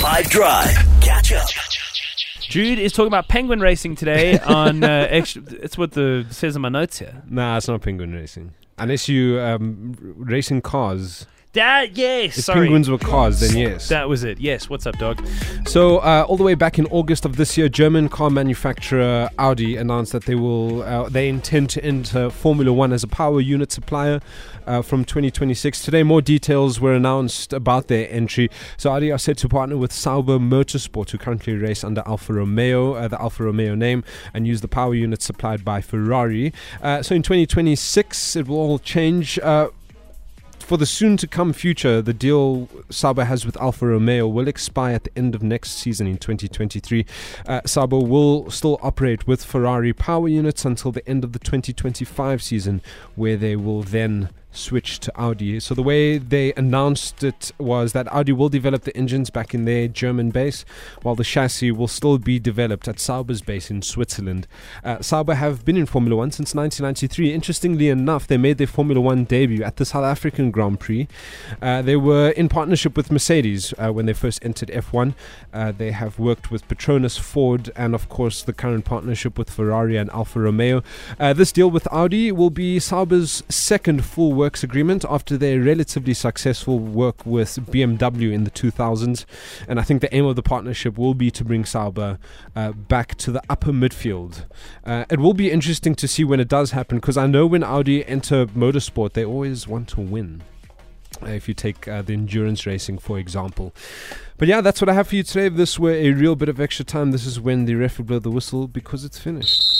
5 Drive. Catch up. Jude is talking about penguin racing today on uh, extra, it's what the says in my notes here. Nah, it's not penguin racing. Unless you um, racing cars. That yes, If sorry. penguins were cars, then yes. That was it. Yes. What's up, dog? So, uh, all the way back in August of this year, German car manufacturer Audi announced that they will uh, they intend to enter Formula One as a power unit supplier uh, from 2026. Today, more details were announced about their entry. So, Audi are set to partner with Sauber Motorsport, who currently race under Alfa Romeo, uh, the Alfa Romeo name, and use the power unit supplied by Ferrari. Uh, so, in 2026, it will all change. For the soon to come future, the deal Sauber has with Alfa Romeo will expire at the end of next season in 2023. Uh, Sauber will still operate with Ferrari power units until the end of the 2025 season, where they will then switch to Audi. So the way they announced it was that Audi will develop the engines back in their German base, while the chassis will still be developed at Sauber's base in Switzerland. Uh, Sauber have been in Formula One since 1993. Interestingly enough, they made their Formula One debut at the South African Grand Prix. Uh, they were in partnership with Mercedes uh, when they first entered F1. Uh, they have worked with Petronas, Ford, and of course the current partnership with Ferrari and Alfa Romeo. Uh, this deal with Audi will be Sauber's second full works agreement after their relatively successful work with BMW in the 2000s. And I think the aim of the partnership will be to bring Sauber uh, back to the upper midfield. Uh, it will be interesting to see when it does happen because I know when Audi enter motorsport, they always want to win. Uh, if you take uh, the endurance racing, for example. But yeah, that's what I have for you today. If this were a real bit of extra time, this is when the ref will blow the whistle because it's finished.